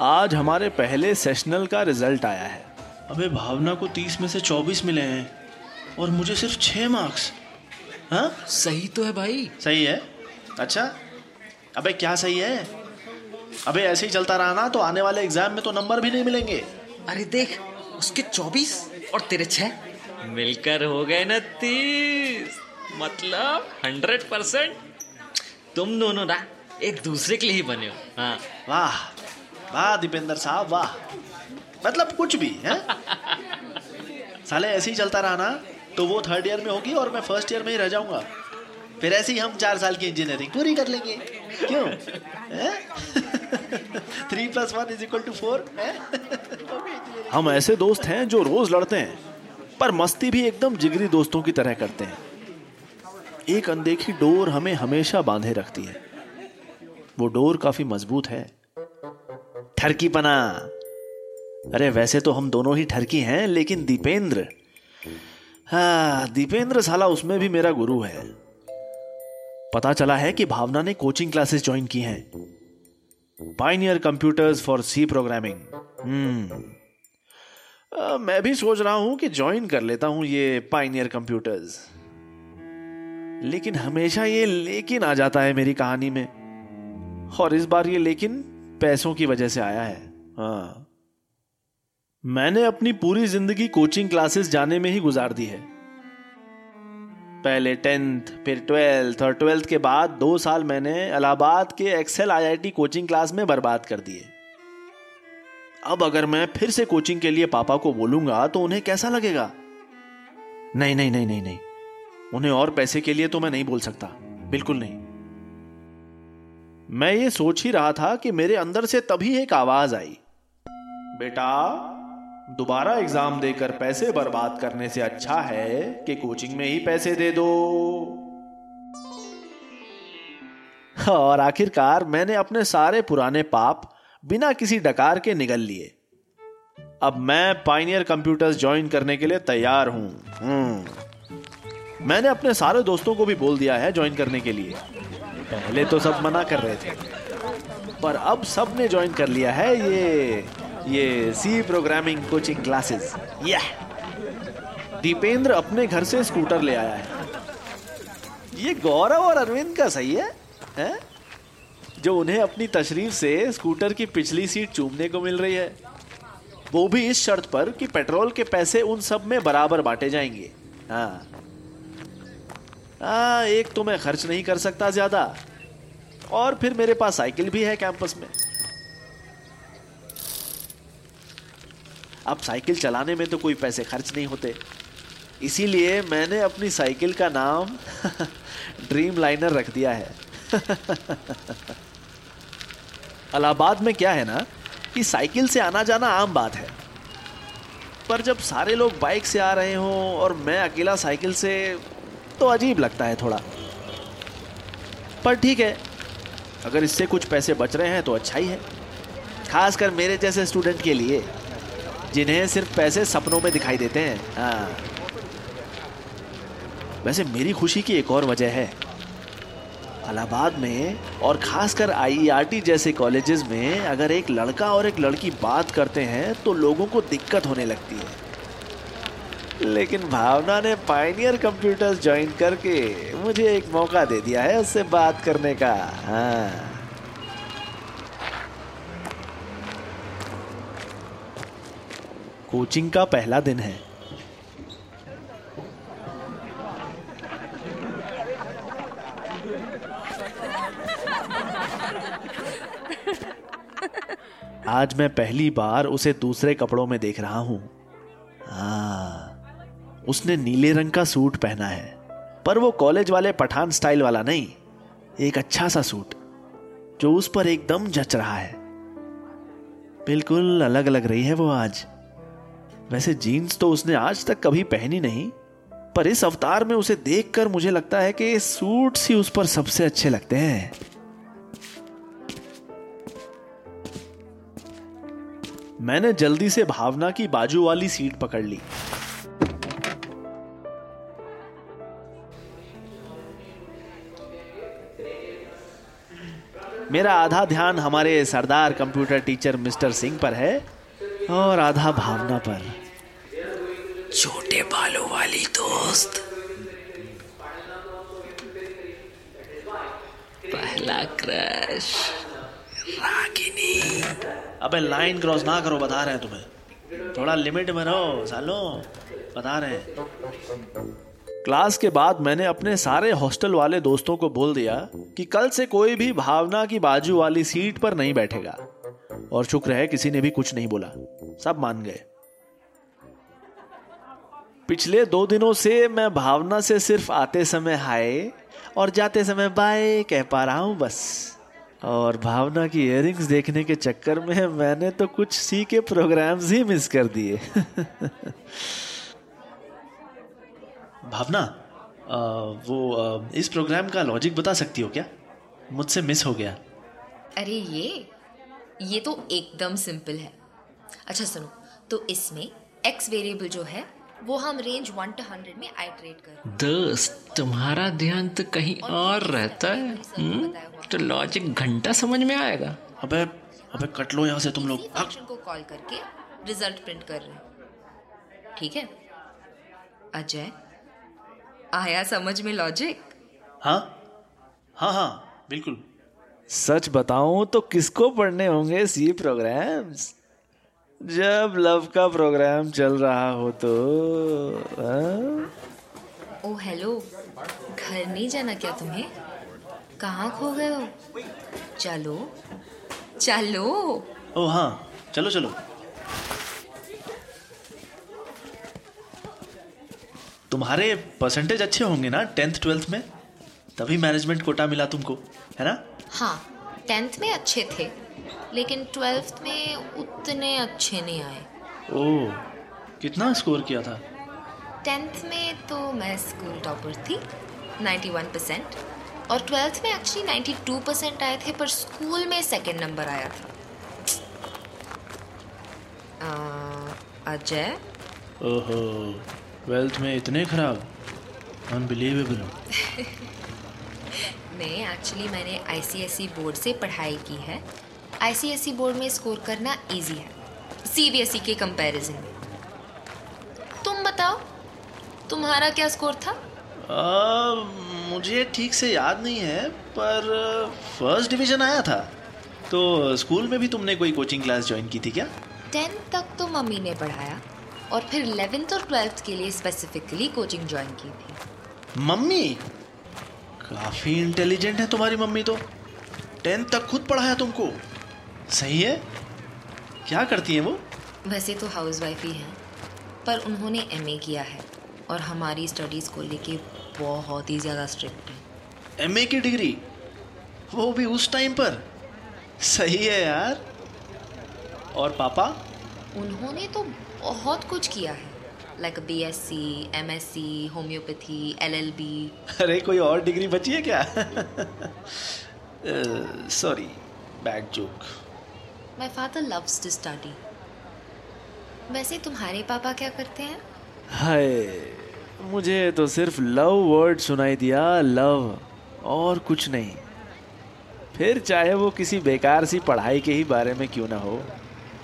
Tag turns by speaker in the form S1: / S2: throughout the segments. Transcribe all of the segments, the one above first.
S1: आज हमारे पहले सेशनल का रिज़ल्ट आया है।
S2: अबे भावना को तीस में से चौबीस मिले हैं और मुझे सिर्फ़ छह मार्क्स हाँ?
S3: सही तो है भाई।
S2: सही है? अच्छा। अबे क्या सही है? अबे ऐसे ही चलता रहा ना तो आने वाले एग्ज़ाम में तो नंबर भी नहीं मिलेंगे।
S3: अरे देख उसके चौबीस और तेरे छह। मिलकर हो गए ना तीस। मतलब हंड्रेड परसेंट तुम दोनों ना एक दूसरे के लिए ही बने हो। हाँ।
S2: वाह वाह, दीपेंद्र साहब, वाह। मतलब कुछ भी, है? साले, ऐसे ही चलता रहा ना तो वो थर्ड ईयर में होगी और मैं फ़र्स्ट ईयर में ही रह जाऊँगा। फिर ऐसे ही हम चार साल की इंजीनियरिंग पूरी कर लेंगे। क्यों? Three plus one is equal to four
S1: हम ऐसे दोस्त हैं जो रोज लड़ते हैं, पर मस्ती भी एकदम जिगरी दोस्तों की तरह करते हैं। एक अनदेखी डोर हमें हमेशा बांधे रखती है। वो डोर काफ़ी मज़बूत है। ठरकी पना अरे, वैसे तो हम दोनों ही ठरकी हैं, लेकिन दीपेंद्र? हाँ दीपेंद्र साला उसमें भी मेरा गुरु है। पता चला है कि भावना ने कोचिंग क्लासेस ज्वाइन की हैं। Pioneer computers for C programming hmm. मैं भी सोच रहा हूँ कि ज्वाइन कर लेता हूँ ये पाइनियर कंप्यूटर्स लेकिन हमेशा ये लेकिन आ जाता है मेरी कहानी में। और इस बार ये लेकिन पैसों की वजह से आया है। हाँ। मैंने अपनी पूरी ज़िंदगी कोचिंग क्लासेस जाने में ही गुजार दी है। पहले टेंथ, फिर ट्वेल्थ और ट्वेल्थ के बाद दो साल मैंने इलाहाबाद के एक्सेल आईआईटी कोचिंग क्लास में बर्बाद कर दिए। अब अगर मैं फिर से कोचिंग के लिए पापा को बोलूँगा तो उन्हें कैसा लगेगा? नहीं नहीं नहीं नहीं नहीं। उन्हें और पैसे के लिए तो मैं नहीं बोल सकता। बिल्कुल नहीं। मैं ये सोच ही रहा था कि मेरे अंदर से तभी एक आवाज़ आई। बेटा, दोबारा एग्ज़ाम देकर पैसे बर्बाद करने से अच्छा है कि कोचिंग में ही पैसे दे दो। और आखिरकार मैंने अपने सारे पुराने पाप बिना किसी डकार के निगल लिए। अब मैं पाइनियर कंप्यूटर्स ज्वाइन करने के लिए तैयार हूँ। हम्म। मैंने अपने सारे दोस्तों को भी बोल दिया है ज्वाइन करने के लिए। पहले तो सब मना कर रहे थे। पर अब सबने ज्वाइन कर लिया है ये ये सी प्रोग्रामिंग कोचिंग क्लासेस या दीपेंद्र अपने घर से स्कूटर ले आया है। ये गौरव और अरविंद का सही है, है? जो उन्हें अपनी तशरीफ़ से स्कूटर की पिछली सीट चूमने को मिल रही है। वो भी इस शर्त पर कि पेट्रोल के पैसे उन सब में बराबर बांटे जाएँगे। हाँ। हाँ एक तो मैं खर्च नहीं कर सकता ज़्यादा। और फिर मेरे पास साइकिल भी है कैंपस में। अब साइकिल चलाने में तो कोई पैसे खर्च नहीं होते। इसीलिए मैंने अपनी साइकिल का नाम ड्रीम लाइनर रख दिया है। अलाहाबाद में क्या है ना, कि साइकिल से आना जाना आम बात है। पर जब सारे लोग बाइक से आ रहे हों और मैं अकेला साइकिल से तो अजीब लगता है थोड़ा। पर ठीक है, अगर इससे कुछ पैसे बच रहे हैं तो अच्छा ही है। खासकर मेरे जैसे स्टूडेंट के लिए, जिन्हें सिर्फ़ पैसे सपनों में दिखाई देते हैं। हाँ। वैसे मेरी खुशी की एक और वजह है। इलाहाबाद में और खासकर आईईआरटी जैसे कॉलेजेस में अगर एक लड़का और एक लड़की बात करते हैं तो लोगों को दिक्कत होने लगती है। लेकिन भावना ने पाइनियर कंप्यूटर्स ज्वाइन करके मुझे एक मौका दे दिया है उससे बात करने का। हाँ। कोचिंग का पहला दिन है। आज मैं पहली बार उसे दूसरे कपड़ों में देख रहा हूँ। उसने नीले रंग का सूट पहना है, पर वो कॉलेज वाले पठान स्टाइल वाला नहीं, एक अच्छा सा सूट, जो उस पर एकदम जच रहा है। बिल्कुल अलग लग रही है वो आज। वैसे जीन्स तो उसने आज तक कभी पहनी नहीं, पर इस अवतार में उसे देखकर मुझे लगता है कि सूट ही उस पर सबसे अच्छे लगते हैं। मैंने जल्दी से भावना की बाजू वाली सीट पकड़ ली। मेरा आधा ध्यान हमारे सरदार कंप्यूटर टीचर मिस्टर सिंह पर है और आधा भावना पर।
S3: छोटे बालों वाली दोस्त। पहला क्रश रागिनी।
S2: अबे लाइन क्रॉस ना करो बता रहे हैं तुम्हें। थोड़ा लिमिट में रहो सालो। बता रहे हैं।
S1: क्लास के बाद मैंने अपने सारे हॉस्टल वाले दोस्तों को बोल दिया कि कल से कोई भी भावना की बाजू वाली सीट पर नहीं बैठेगा। और शुक्र है किसी ने भी कुछ नहीं बोला। सब मान गए। पिछले दो दिनों से मैं भावना से सिर्फ़ आते समय हाय और जाते समय बाय कह पा रहा हूँ बस। और भावना की इयरिंग्स देखने के चक्कर में मैंने तो कुछ सी के प्रोग्राम्स ही मिस कर दिए।
S2: भावना आ, वो आ, इस प्रोग्राम का लॉजिक बता सकती हो क्या? मुझसे मिस हो गया।
S4: अरे ये ये तो एकदम सिंपल है। अच्छा सुनो तो इसमें एक्स वेरिएबल जो है वो हम रेंज वन टू हंड्रेड में आइटरेट कर
S3: दोस्त तुम्हारा ध्यान तो कहीं और रहता है? हम्म? तो लॉजिक घंटा समझ में आएगा।
S2: अबे अबे कट लो यहाँ से तुम लोग।
S4: फ़ंक्शन को कॉल करके रिज़ल्ट प्रिंट कर रहे हैं। ठीक है? अजय आया समझ में लॉजिक
S2: हाँ हाँ हाँ बिल्कुल।
S1: सच बताऊँ तो किसको पढ़ने होंगे सी प्रोग्राम्स जब लव का प्रोग्राम चल रहा हो तो हाँ?
S4: ओ हेलो घर नहीं जाना क्या तुम्हें? कहाँ खो गए हो? चलो चलो।
S2: ओ हाँ चलो चलो। तुम्हारे परसेंटेज अच्छे होंगे ना टेंथ ट्वेल्थ में? तभी मैनेजमेंट कोटा मिला तुमको है ना?
S4: हाँ टेंथ में अच्छे थे लेकिन ट्वेल्थ में उतने अच्छे नहीं आए।
S2: ओ कितना स्कोर किया था?
S4: टेंथ में तो मैं स्कूल टॉपर थी 91 परसेंट और ट्वेल्थ में एक्चुअली 92 परसेंट आए थे पर स्कूल में सेकंड नंबर आया था। अजय?
S2: ओहो। ट्वेल्थ में इतने खराब अनबिलीवेबल
S4: नहीं एक्चुअली मैंने आईसीएसई बोर्ड से पढ़ाई की है। आईसीएसई बोर्ड में स्कोर करना इजी है सीबीएसई के कंपैरिजन में। तुम बताओ तुम्हारा क्या स्कोर था?
S2: आ, मुझे ठीक से याद नहीं है पर फ़र्स्ट डिवीज़न आया था। तो स्कूल में भी तुमने कोई कोचिंग क्लास ज्वाइन की थी क्या?
S4: टेंथ तक तो मम्मी ने पढ़ाया। और फिर इलेवेंथ और ट्वेल्थ के लिए स्पेसिफिकली कोचिंग ज्वाइन की थी।
S2: मम्मी काफ़ी इंटेलिजेंट है तुम्हारी मम्मी तो। टेंथ तक खुद पढ़ाया तुमको। सही है? क्या करती है वो?
S4: वैसे तो हाउस वाइफ ही हैं पर उन्होंने एमए किया है और हमारी स्टडीज़ को लेके बहुत ही ज़्यादा स्ट्रिक्ट है।
S2: एमए की डिग्री वो भी उस टाइम पर? सही है यार। और पापा?
S4: उन्होंने तो बहुत कुछ किया है। Like B S C M S C homeopathy L L B
S2: अरे कोई और डिग्री बची है क्या? Sorry bad joke
S4: my father loves to study वैसे तुम्हारे पापा क्या करते हैं?
S1: हाय मुझे तो सिर्फ़ लव वर्ड सुनाई दिया लव और कुछ नहीं। फिर चाहे वो किसी बेकार सी पढ़ाई के ही बारे में क्यों ना हो।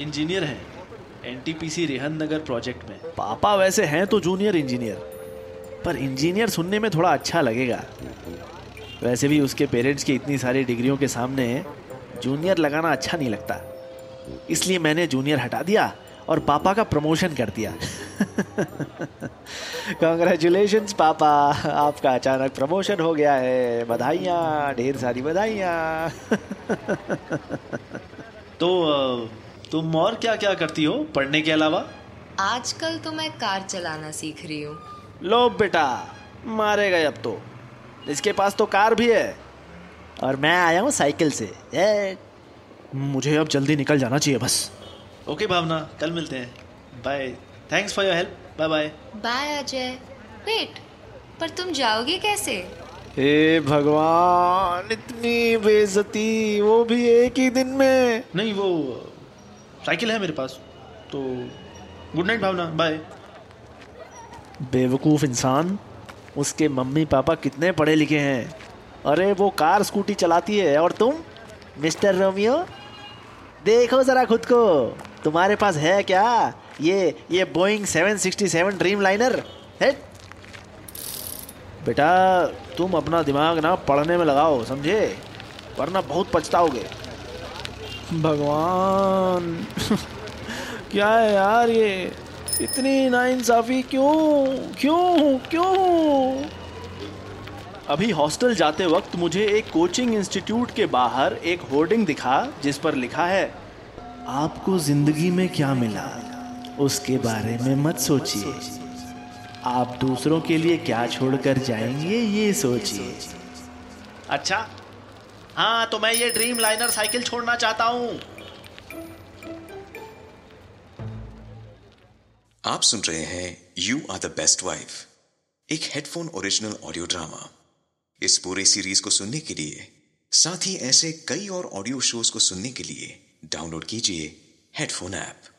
S2: इंजीनियर हैं। एनटीपीसी रेहन नगर प्रोजेक्ट में।
S1: पापा वैसे हैं तो जूनियर इंजीनियर पर इंजीनियर सुनने में थोड़ा अच्छा लगेगा। वैसे भी उसके पेरेंट्स की इतनी सारी डिग्रियों के सामने जूनियर लगाना अच्छा नहीं लगता। इसलिए मैंने जूनियर हटा दिया और पापा का प्रमोशन कर दिया। कॉन्ग्रेचुलेशन पापा। आपका अचानक प्रमोशन हो गया है। बधाइयाँ ढेर सारी बधाइयाँ।
S2: तो तुम और क्या क्या करती हो पढ़ने के अलावा?
S4: आजकल तो मैं कार चलाना सीख रही हूँ।
S1: लो बेटा मारे गए अब तो। इसके पास तो कार भी है। और मैं आया हूँ साइकिल से। ए, मुझे अब जल्दी निकल जाना चाहिए बस।
S2: ओके भावना कल मिलते हैं। Bye thanks for your help bye bye
S4: bye Ajay wait पर तुम जाओगे कैसे?
S1: हे भगवान इतनी बेजती वो भी एक ही दिन में।
S2: नहीं वो साइकिल है मेरे पास तो गुड नाइट भावना बाय
S1: बेवकूफ़ इंसान, उसके मम्मी पापा कितने पढ़े लिखे हैं? अरे, वो कार स्कूटी चलाती है, और तुम,
S2: मिस्टर रोमियो? देखो जरा खुद को, तुम्हारे पास है क्या? ये ये बोइंग 767 ड्रीम लाइनर है?
S1: बेटा, तुम अपना दिमाग ना पढ़ने में लगाओ, समझे? वरना बहुत पछताओगे। भगवान। क्या है यार ये? इतनी नाइंसाफी क्यों? क्यों? क्यों? अभी हॉस्टल जाते वक्त मुझे एक कोचिंग इंस्टीट्यूट के बाहर एक होर्डिंग दिखा, जिस पर लिखा है, आपको ज़िंदगी में क्या मिला? उसके बारे में मत सोचिए। आप दूसरों के लिए क्या छोड़कर जाएँगे, ये सोचिए।
S2: अच्छा हाँ तो मैं ये ड्रीम लाइनर साइकिल छोड़ना चाहता हूँ।
S5: आप सुन रहे हैं you are the best wife एक हेडफोन ओरिजिनल ऑडियो ड्रामा इस पूरे सीरीज़ को सुनने के लिए, साथ ही ऐसे कई और ऑडियो शोज़ को सुनने के लिए डाउनलोड कीजिए हेडफोन ऐप